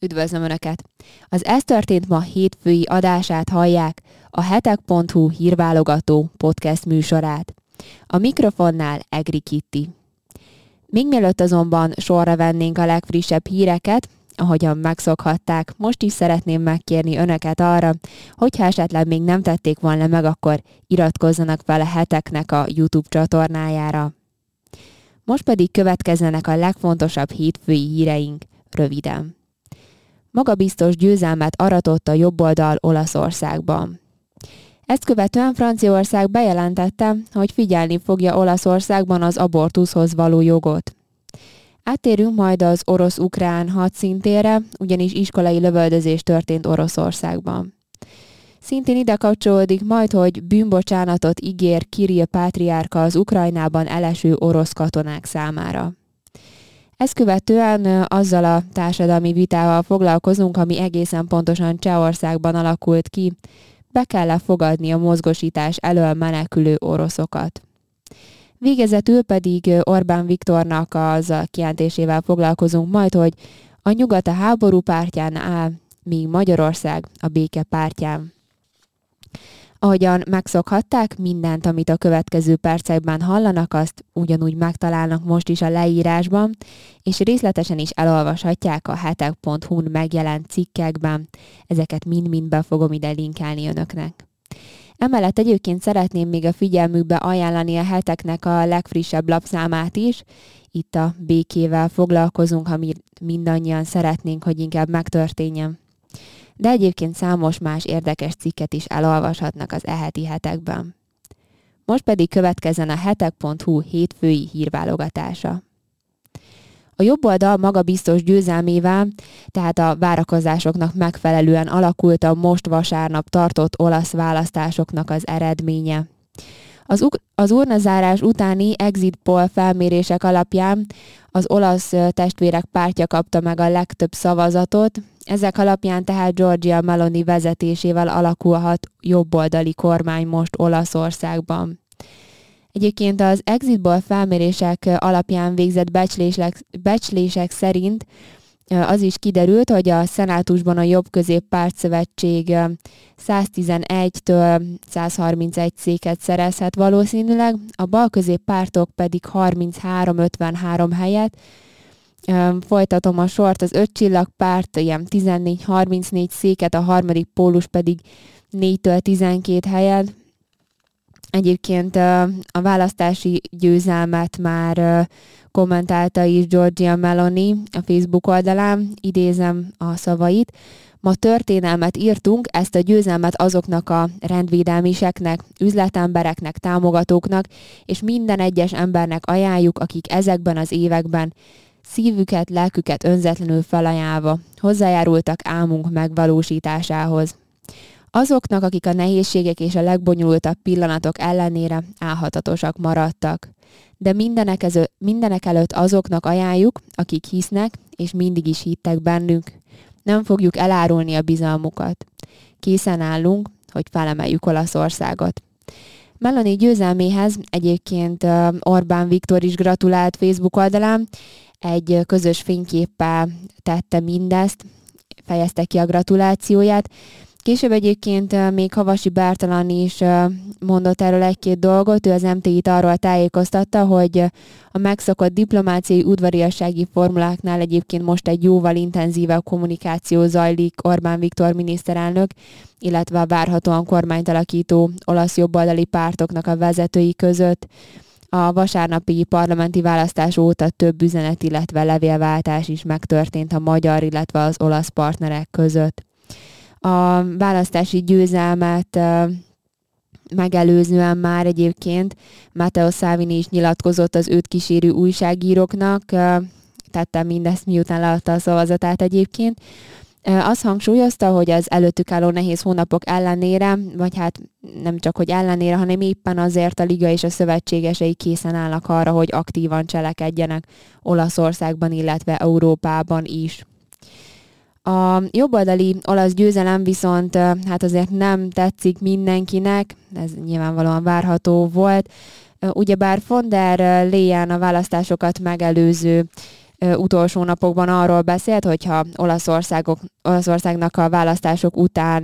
Üdvözlöm Önöket! Az Ez történt ma hétfői adását hallják, a hetek.hu hírválogató podcast műsorát. A mikrofonnál Egri Kitti. Még mielőtt azonban sorra vennénk a legfrissebb híreket, ahogyan megszokhatták, most is szeretném megkérni Önöket arra, hogyha esetleg még nem tették volna meg, akkor iratkozzanak fel a heteknek a YouTube csatornájára. Most pedig következzenek a legfontosabb hétfői híreink röviden magabiztos győzelmet aratott a jobboldal Olaszországban. Ezt követően Franciaország bejelentette, hogy figyelni fogja Olaszországban az abortuszhoz való jogot. Áttérünk majd az orosz-ukrán hadszintére, ugyanis iskolai lövöldözés történt Oroszországban. Szintén ide kapcsolódik majd, hogy bűnbocsánatot ígér Kirill Pátriárka az Ukrajnában eleső orosz katonák számára. Ezt követően azzal a társadalmi vitával foglalkozunk, ami egészen pontosan Csehországban alakult ki, be kell -e fogadni a mozgosítás elől menekülő oroszokat. Végezetül pedig Orbán Viktornak az a kijelentésével foglalkozunk majd, hogy a nyugat a háború pártján áll, míg Magyarország a béke pártján. Ahogyan megszokhatták, mindent, amit a következő percekben hallanak, azt ugyanúgy megtalálnak most is a leírásban, és részletesen is elolvashatják a hetek.hu-n megjelent cikkekben. Ezeket mind-mind be fogom ide linkelni önöknek. Emellett egyébként szeretném még a figyelmükbe ajánlani a heteknek a legfrissebb lapszámát is. Itt a békével foglalkozunk, amit mindannyian szeretnénk, hogy inkább megtörténjen de egyébként számos más érdekes cikket is elolvashatnak az eheti hetekben. Most pedig következzen a hetek.hu hétfői hírválogatása. A jobb oldal magabiztos győzelmével, tehát a várakozásoknak megfelelően alakult a most vasárnap tartott olasz választásoknak az eredménye. Az, az urnazárás utáni exit poll felmérések alapján az olasz testvérek pártja kapta meg a legtöbb szavazatot, ezek alapján tehát Giorgia Meloni vezetésével alakulhat jobboldali kormány most Olaszországban. Egyébként az exitból felmérések alapján végzett becslések, becslések szerint az is kiderült, hogy a szenátusban a jobb középpárt szövetség 111-től 131 széket szerezhet valószínűleg, a bal középpártok pedig 33-53 helyet, Folytatom a sort, az öt csillagpárt ilyen 14-34 széket, a harmadik pólus pedig 4-től 12 helyet. Egyébként a választási győzelmet már kommentálta is Georgia Meloni a Facebook oldalán, idézem a szavait. Ma történelmet írtunk, ezt a győzelmet azoknak a rendvédelmiseknek, üzletembereknek, támogatóknak, és minden egyes embernek ajánljuk, akik ezekben az években szívüket, lelküket önzetlenül felajánlva hozzájárultak álmunk megvalósításához. Azoknak, akik a nehézségek és a legbonyolultabb pillanatok ellenére álhatatosak maradtak. De mindenek, ező, mindenek előtt azoknak ajánljuk, akik hisznek, és mindig is hittek bennünk. Nem fogjuk elárulni a bizalmukat. Készen állunk, hogy felemeljük Olaszországot. Melanie győzelméhez egyébként Orbán Viktor is gratulált Facebook oldalán, egy közös fényképpel tette mindezt, fejezte ki a gratulációját. Később egyébként még Havasi Bertalan is mondott erről egy-két dolgot, ő az MTI-t arról tájékoztatta, hogy a megszokott diplomáciai udvariassági formuláknál egyébként most egy jóval intenzívebb kommunikáció zajlik Orbán Viktor miniszterelnök, illetve a várhatóan kormányt alakító olasz jobboldali pártoknak a vezetői között. A vasárnapi parlamenti választás óta több üzenet, illetve levélváltás is megtörtént a magyar, illetve az olasz partnerek között. A választási győzelmet megelőzően már egyébként Matteo Salvini is nyilatkozott az őt kísérő újságíróknak, tette mindezt miután leadta a szavazatát egyébként, azt hangsúlyozta, hogy az előttük álló nehéz hónapok ellenére, vagy hát nem csak hogy ellenére, hanem éppen azért a liga és a szövetségesei készen állnak arra, hogy aktívan cselekedjenek Olaszországban, illetve Európában is. A jobboldali olasz győzelem viszont hát azért nem tetszik mindenkinek, ez nyilvánvalóan várható volt. Ugyebár von der Leyen a választásokat megelőző utolsó napokban arról beszélt, hogyha Olaszországok, Olaszországnak a választások után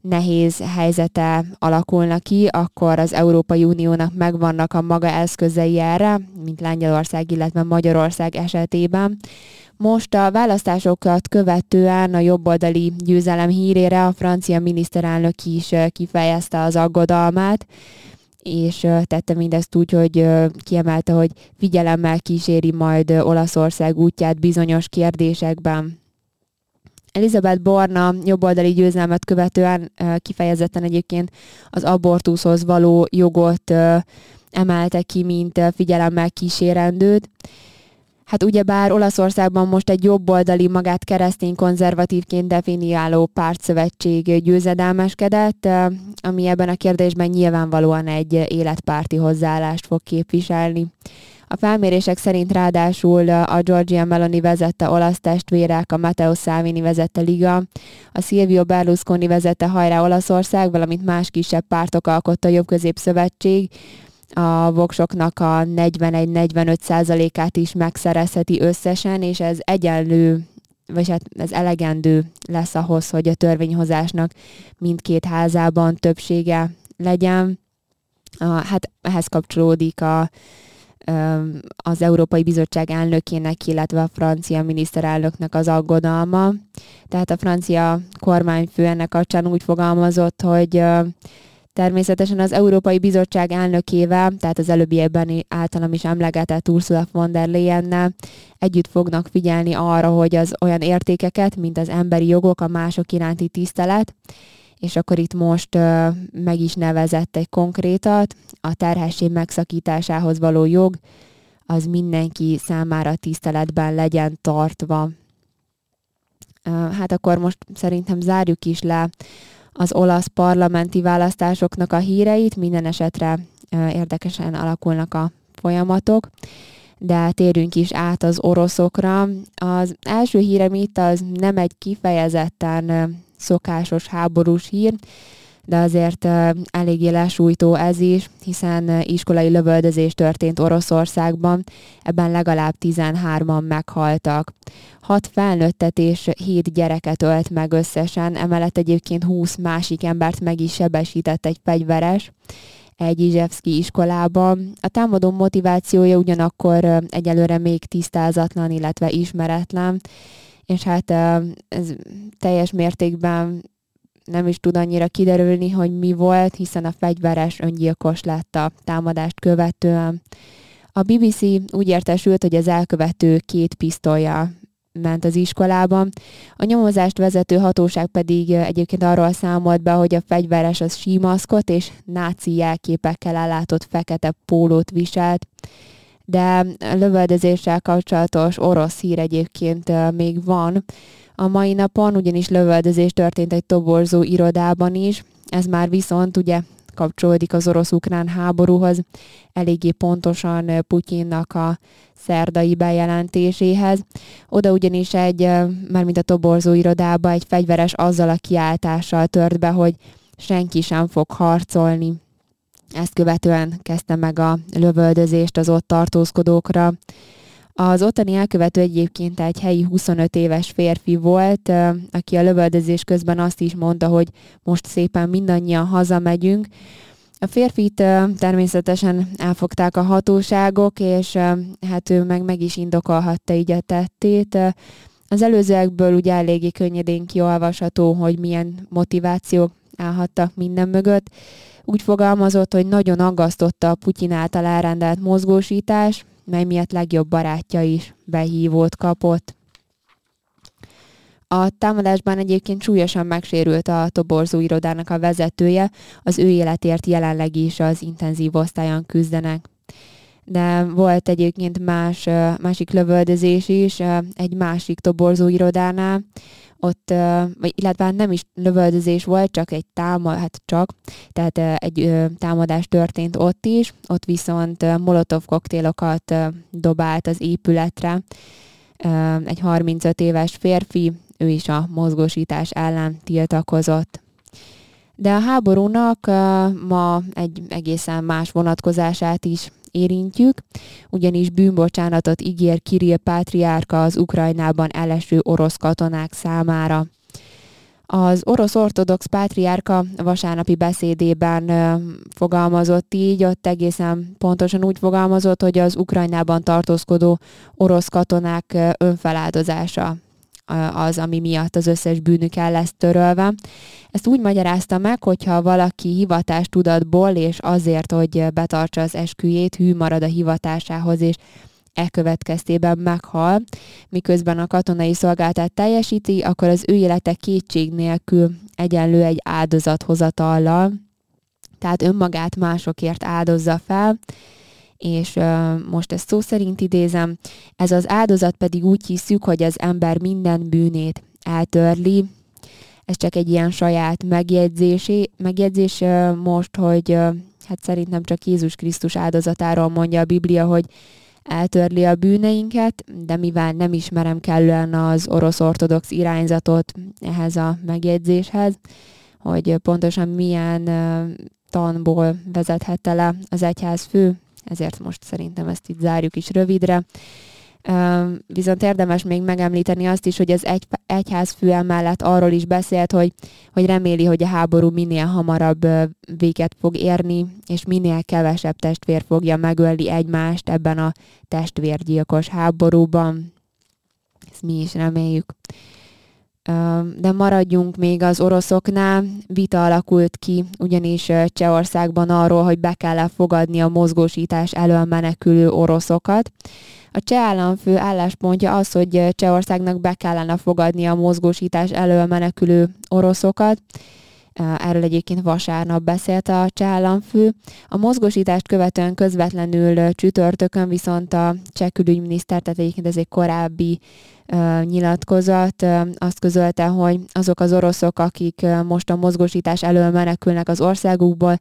nehéz helyzete alakulna ki, akkor az Európai Uniónak megvannak a maga eszközei erre, mint Lengyelország, illetve Magyarország esetében. Most a választásokat követően a jobboldali győzelem hírére a francia miniszterelnök is kifejezte az aggodalmát, és tette mindezt úgy, hogy kiemelte, hogy figyelemmel kíséri majd Olaszország útját bizonyos kérdésekben. Elizabeth Borna jobboldali győzelmet követően kifejezetten egyébként az abortuszhoz való jogot emelte ki, mint figyelemmel kísérendőt. Hát ugyebár Olaszországban most egy jobboldali magát keresztény konzervatívként definiáló pártszövetség győzedelmeskedett, ami ebben a kérdésben nyilvánvalóan egy életpárti hozzáállást fog képviselni. A felmérések szerint ráadásul a Giorgia Meloni vezette olasz testvérek, a Matteo Salvini vezette Liga, a Silvio Berlusconi vezette Hajrá Olaszország, valamint más kisebb pártok alkotta a Jobb-Közép Szövetség, a voksoknak a 41-45 százalékát is megszerezheti összesen, és ez egyenlő vagy hát ez elegendő lesz ahhoz, hogy a törvényhozásnak mindkét házában többsége legyen. A, hát ehhez kapcsolódik a, az Európai Bizottság elnökének, illetve a francia miniszterelnöknek az aggodalma. Tehát a francia kormányfő ennek kapcsán úgy fogalmazott, hogy Természetesen az Európai Bizottság elnökével, tehát az előbbiekben általam is emlegetett Ursula von der Leyennel együtt fognak figyelni arra, hogy az olyan értékeket, mint az emberi jogok, a mások iránti tisztelet, és akkor itt most uh, meg is nevezett egy konkrétat, a terhesség megszakításához való jog, az mindenki számára tiszteletben legyen tartva. Uh, hát akkor most szerintem zárjuk is le az olasz parlamenti választásoknak a híreit, minden esetre érdekesen alakulnak a folyamatok, de térjünk is át az oroszokra. Az első hírem itt az nem egy kifejezetten szokásos háborús hír, de azért eléggé lesújtó ez is, hiszen iskolai lövöldözés történt Oroszországban, ebben legalább 13-an meghaltak. Hat felnőttet és hét gyereket ölt meg összesen, emellett egyébként 20 másik embert meg is sebesített egy fegyveres egy Izsevszki iskolában. A támadó motivációja ugyanakkor egyelőre még tisztázatlan, illetve ismeretlen, és hát ez teljes mértékben nem is tud annyira kiderülni, hogy mi volt, hiszen a fegyveres öngyilkos lett a támadást követően. A BBC úgy értesült, hogy az elkövető két pisztolya ment az iskolában. A nyomozást vezető hatóság pedig egyébként arról számolt be, hogy a fegyveres az símaszkot és náci jelképekkel ellátott fekete pólót viselt. De lövöldözéssel kapcsolatos orosz hír egyébként még van. A mai napon ugyanis lövöldözés történt egy toborzó irodában is, ez már viszont ugye kapcsolódik az orosz-ukrán háborúhoz, eléggé pontosan Putyinnak a szerdai bejelentéséhez. Oda ugyanis egy, mármint a toborzó irodába egy fegyveres azzal a kiáltással tört be, hogy senki sem fog harcolni. Ezt követően kezdte meg a lövöldözést az ott tartózkodókra. Az ottani elkövető egyébként egy helyi 25 éves férfi volt, aki a lövöldözés közben azt is mondta, hogy most szépen mindannyian hazamegyünk. A férfit természetesen elfogták a hatóságok, és hát ő meg meg is indokolhatta így a tettét. Az előzőekből ugye eléggé könnyedén kiolvasható, hogy milyen motivációk állhattak minden mögött. Úgy fogalmazott, hogy nagyon aggasztotta a Putyin által elrendelt mozgósítás, mely miatt legjobb barátja is behívót kapott. A támadásban egyébként súlyosan megsérült a toborzó irodának a vezetője, az ő életért jelenleg is az intenzív osztályon küzdenek. De volt egyébként más, másik lövöldözés is egy másik toborzó irodánál, ott, vagy illetve nem is lövöldözés volt, csak egy támad, hát csak, tehát egy támadás történt ott is, ott viszont molotov koktélokat dobált az épületre egy 35 éves férfi, ő is a mozgósítás ellen tiltakozott. De a háborúnak ma egy egészen más vonatkozását is érintjük, ugyanis bűnbocsánatot ígér Kirill Pátriárka az Ukrajnában eleső orosz katonák számára. Az orosz ortodox pátriárka vasárnapi beszédében fogalmazott így, ott egészen pontosan úgy fogalmazott, hogy az Ukrajnában tartózkodó orosz katonák önfeláldozása az, ami miatt az összes bűnük el lesz törölve. Ezt úgy magyarázta meg, hogyha valaki hivatás tudatból és azért, hogy betartsa az esküjét, hű marad a hivatásához, és e következtében meghal, miközben a katonai szolgáltát teljesíti, akkor az ő élete kétség nélkül egyenlő egy áldozathozatallal, tehát önmagát másokért áldozza fel, és most ezt szó szerint idézem, ez az áldozat pedig úgy hiszük, hogy az ember minden bűnét eltörli, ez csak egy ilyen saját megjegyzésé, megjegyzés most, hogy hát szerintem csak Jézus Krisztus áldozatáról mondja a Biblia, hogy eltörli a bűneinket, de mivel nem ismerem kellően az orosz ortodox irányzatot ehhez a megjegyzéshez, hogy pontosan milyen tanból vezethette le az egyház fő, ezért most szerintem ezt itt zárjuk is rövidre. Viszont érdemes még megemlíteni azt is, hogy az egy, egyház fő mellett arról is beszélt, hogy, hogy reméli, hogy a háború minél hamarabb véget fog érni, és minél kevesebb testvér fogja megölni egymást ebben a testvérgyilkos háborúban. Ezt mi is reméljük. De maradjunk még az oroszoknál. Vita alakult ki, ugyanis Csehországban arról, hogy be kell fogadni a mozgósítás elől menekülő oroszokat. A cseh államfő álláspontja az, hogy Csehországnak be kellene fogadni a mozgósítás elől menekülő oroszokat. Erről egyébként vasárnap beszélt a cseh államfő. A mozgósítást követően közvetlenül csütörtökön viszont a cseh külügyminiszter, tehát egyébként ez egy korábbi nyilatkozat, azt közölte, hogy azok az oroszok, akik most a mozgósítás elől menekülnek az országukból,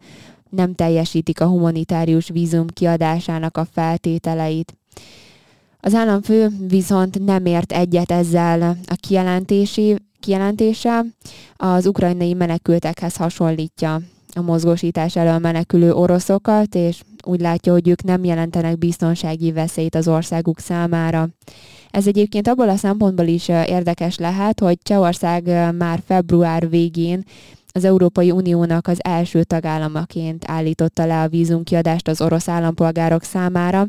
nem teljesítik a humanitárius vízum kiadásának a feltételeit. Az államfő viszont nem ért egyet ezzel a kijelentési, kijelentéssel, az ukrajnai menekültekhez hasonlítja a mozgósítás elől menekülő oroszokat, és úgy látja, hogy ők nem jelentenek biztonsági veszélyt az országuk számára. Ez egyébként abból a szempontból is érdekes lehet, hogy Csehország már február végén az Európai Uniónak az első tagállamaként állította le a vízumkiadást az orosz állampolgárok számára,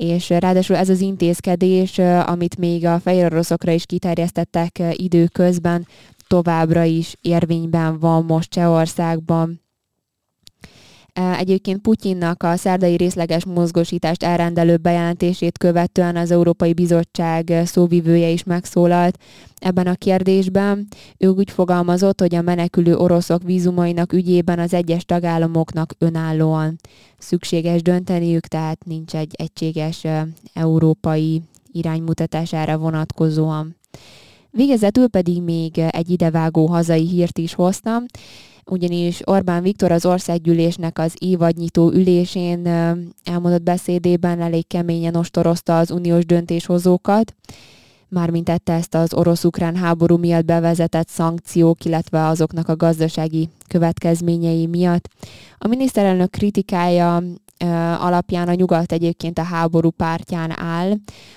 és ráadásul ez az intézkedés, amit még a fehér oroszokra is kiterjesztettek időközben, továbbra is érvényben van most Csehországban. Egyébként Putyinnak a szerdai részleges mozgósítást elrendelő bejelentését követően az Európai Bizottság szóvivője is megszólalt ebben a kérdésben. Ő úgy fogalmazott, hogy a menekülő oroszok vízumainak ügyében az egyes tagállamoknak önállóan szükséges dönteniük, tehát nincs egy egységes európai iránymutatására vonatkozóan. Végezetül pedig még egy idevágó hazai hírt is hoztam ugyanis Orbán Viktor az országgyűlésnek az évadnyitó ülésén elmondott beszédében elég keményen ostorozta az uniós döntéshozókat, mármint tette ezt az orosz-ukrán háború miatt bevezetett szankciók, illetve azoknak a gazdasági következményei miatt. A miniszterelnök kritikája alapján a nyugat egyébként a háború pártján áll,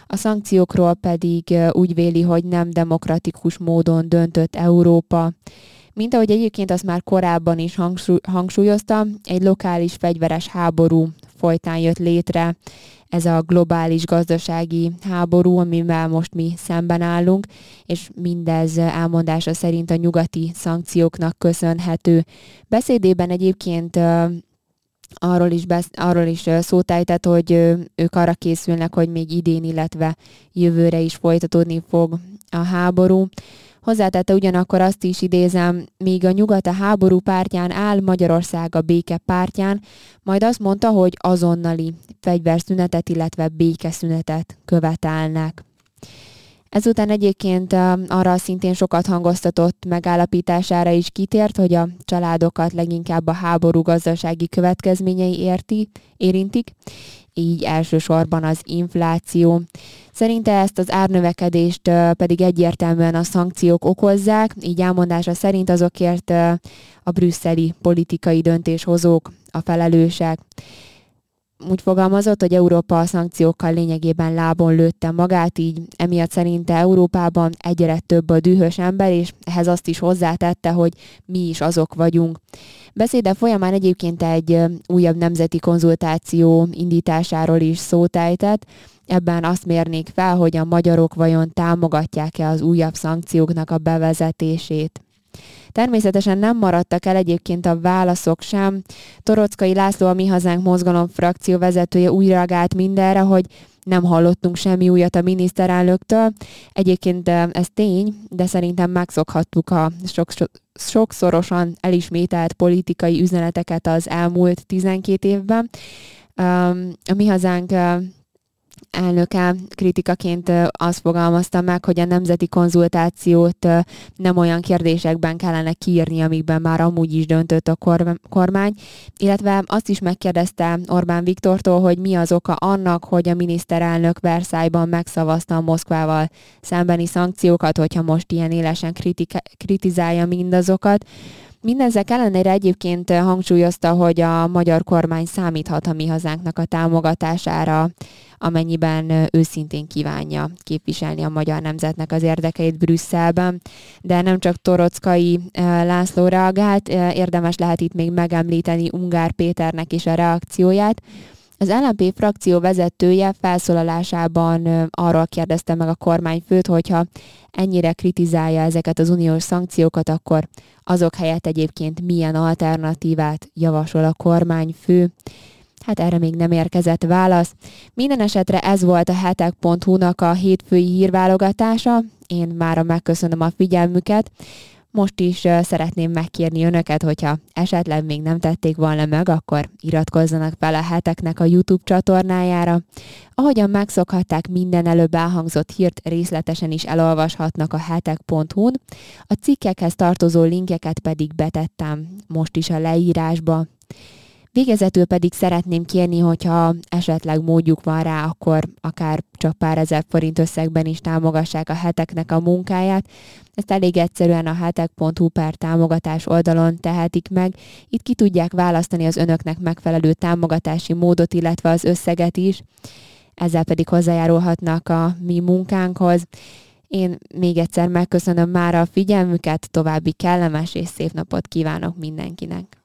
a szankciókról pedig úgy véli, hogy nem demokratikus módon döntött Európa, mint ahogy egyébként azt már korábban is hangsúlyoztam, egy lokális fegyveres háború folytán jött létre ez a globális gazdasági háború, amivel most mi szemben állunk, és mindez elmondása szerint a nyugati szankcióknak köszönhető. Beszédében egyébként arról is, besz, arról is szótájtett, hogy ők arra készülnek, hogy még idén, illetve jövőre is folytatódni fog a háború. Hozzátette ugyanakkor azt is idézem, míg a nyugat a háború pártján áll, Magyarország a béke pártján, majd azt mondta, hogy azonnali fegyverszünetet, illetve békeszünetet követelnek. Ezután egyébként arra szintén sokat hangoztatott megállapítására is kitért, hogy a családokat leginkább a háború gazdasági következményei érti, érintik, így elsősorban az infláció. Szerinte ezt az árnövekedést pedig egyértelműen a szankciók okozzák, így elmondása szerint azokért a brüsszeli politikai döntéshozók a felelősek. Úgy fogalmazott, hogy Európa a szankciókkal lényegében lábon lőtte magát, így emiatt szerinte Európában egyre több a dühös ember, és ehhez azt is hozzátette, hogy mi is azok vagyunk. Beszéde folyamán egyébként egy újabb nemzeti konzultáció indításáról is szót ejtett, Ebben azt mérnék fel, hogy a magyarok vajon támogatják-e az újabb szankcióknak a bevezetését. Természetesen nem maradtak el egyébként a válaszok sem. Torockai László, a Mi Hazánk mozgalom frakció vezetője úgy reagált mindenre, hogy nem hallottunk semmi újat a miniszterelnöktől. Egyébként ez tény, de szerintem megszokhattuk a sok, sokszorosan elismételt politikai üzeneteket az elmúlt 12 évben. A Mi Hazánk elnöke kritikaként azt fogalmazta meg, hogy a nemzeti konzultációt nem olyan kérdésekben kellene kiírni, amikben már amúgy is döntött a kormány, illetve azt is megkérdezte Orbán Viktortól, hogy mi az oka annak, hogy a miniszterelnök Versailles-ban megszavazta a Moszkvával szembeni szankciókat, hogyha most ilyen élesen kritika- kritizálja mindazokat. Mindezek ellenére egyébként hangsúlyozta, hogy a magyar kormány számíthat a mi hazánknak a támogatására, amennyiben őszintén kívánja képviselni a magyar nemzetnek az érdekeit Brüsszelben. De nem csak Torockai László reagált, érdemes lehet itt még megemlíteni Ungár Péternek is a reakcióját, az LNP frakció vezetője felszólalásában arról kérdezte meg a kormányfőt, hogyha ennyire kritizálja ezeket az uniós szankciókat, akkor azok helyett egyébként milyen alternatívát javasol a kormányfő. Hát erre még nem érkezett válasz. Minden esetre ez volt a hetek.hu-nak a hétfői hírválogatása. Én mára megköszönöm a figyelmüket. Most is szeretném megkérni önöket, hogyha esetleg még nem tették volna meg, akkor iratkozzanak fel a heteknek a YouTube csatornájára. Ahogyan megszokhatták, minden előbb elhangzott hírt részletesen is elolvashatnak a hetek.hu-n. A cikkekhez tartozó linkeket pedig betettem most is a leírásba. Végezetül pedig szeretném kérni, hogyha esetleg módjuk van rá, akkor akár csak pár ezer forint összegben is támogassák a heteknek a munkáját. Ezt elég egyszerűen a hetek.hu per támogatás oldalon tehetik meg. Itt ki tudják választani az önöknek megfelelő támogatási módot, illetve az összeget is. Ezzel pedig hozzájárulhatnak a mi munkánkhoz. Én még egyszer megköszönöm már a figyelmüket, további kellemes és szép napot kívánok mindenkinek!